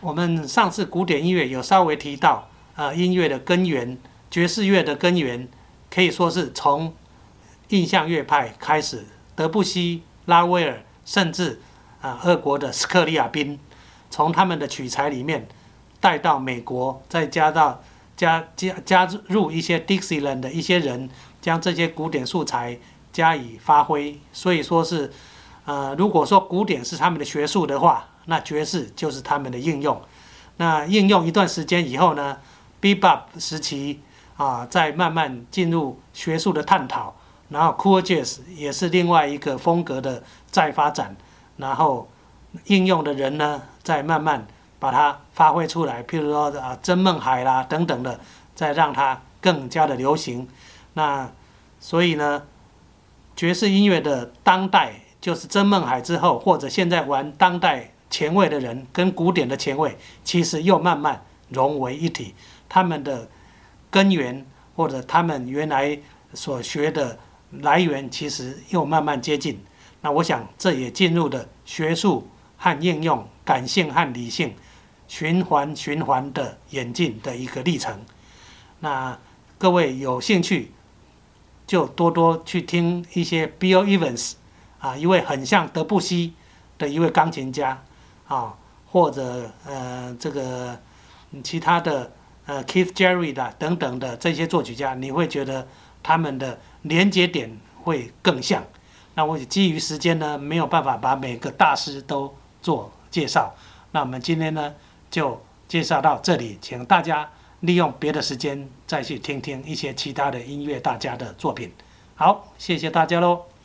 我们上次古典音乐有稍微提到，呃，音乐的根源，爵士乐的根源可以说是从印象乐派开始，德布西、拉威尔，甚至啊，俄国的斯克里亚宾，从他们的取材里面带到美国，再加到加加加入一些 Dixieland 的一些人，将这些古典素材加以发挥。所以说是，呃，如果说古典是他们的学术的话，那爵士就是他们的应用。那应用一段时间以后呢，Bebop 时期啊，再慢慢进入学术的探讨。然后 Cool Jazz 也是另外一个风格的再发展。然后应用的人呢，再慢慢把它发挥出来。譬如说啊，曾梦海啦等等的，再让它更加的流行。那所以呢，爵士音乐的当代就是曾梦海之后，或者现在玩当代。前卫的人跟古典的前卫，其实又慢慢融为一体。他们的根源或者他们原来所学的来源，其实又慢慢接近。那我想，这也进入了学术和应用、感性和理性循环循环的演进的一个历程。那各位有兴趣，就多多去听一些 Bill Evans 啊，一位很像德布西的一位钢琴家。啊，或者呃，这个其他的呃，Keith Jarrett 的等等的这些作曲家，你会觉得他们的连接点会更像。那我基于时间呢，没有办法把每个大师都做介绍。那我们今天呢，就介绍到这里，请大家利用别的时间再去听听一些其他的音乐大家的作品。好，谢谢大家喽。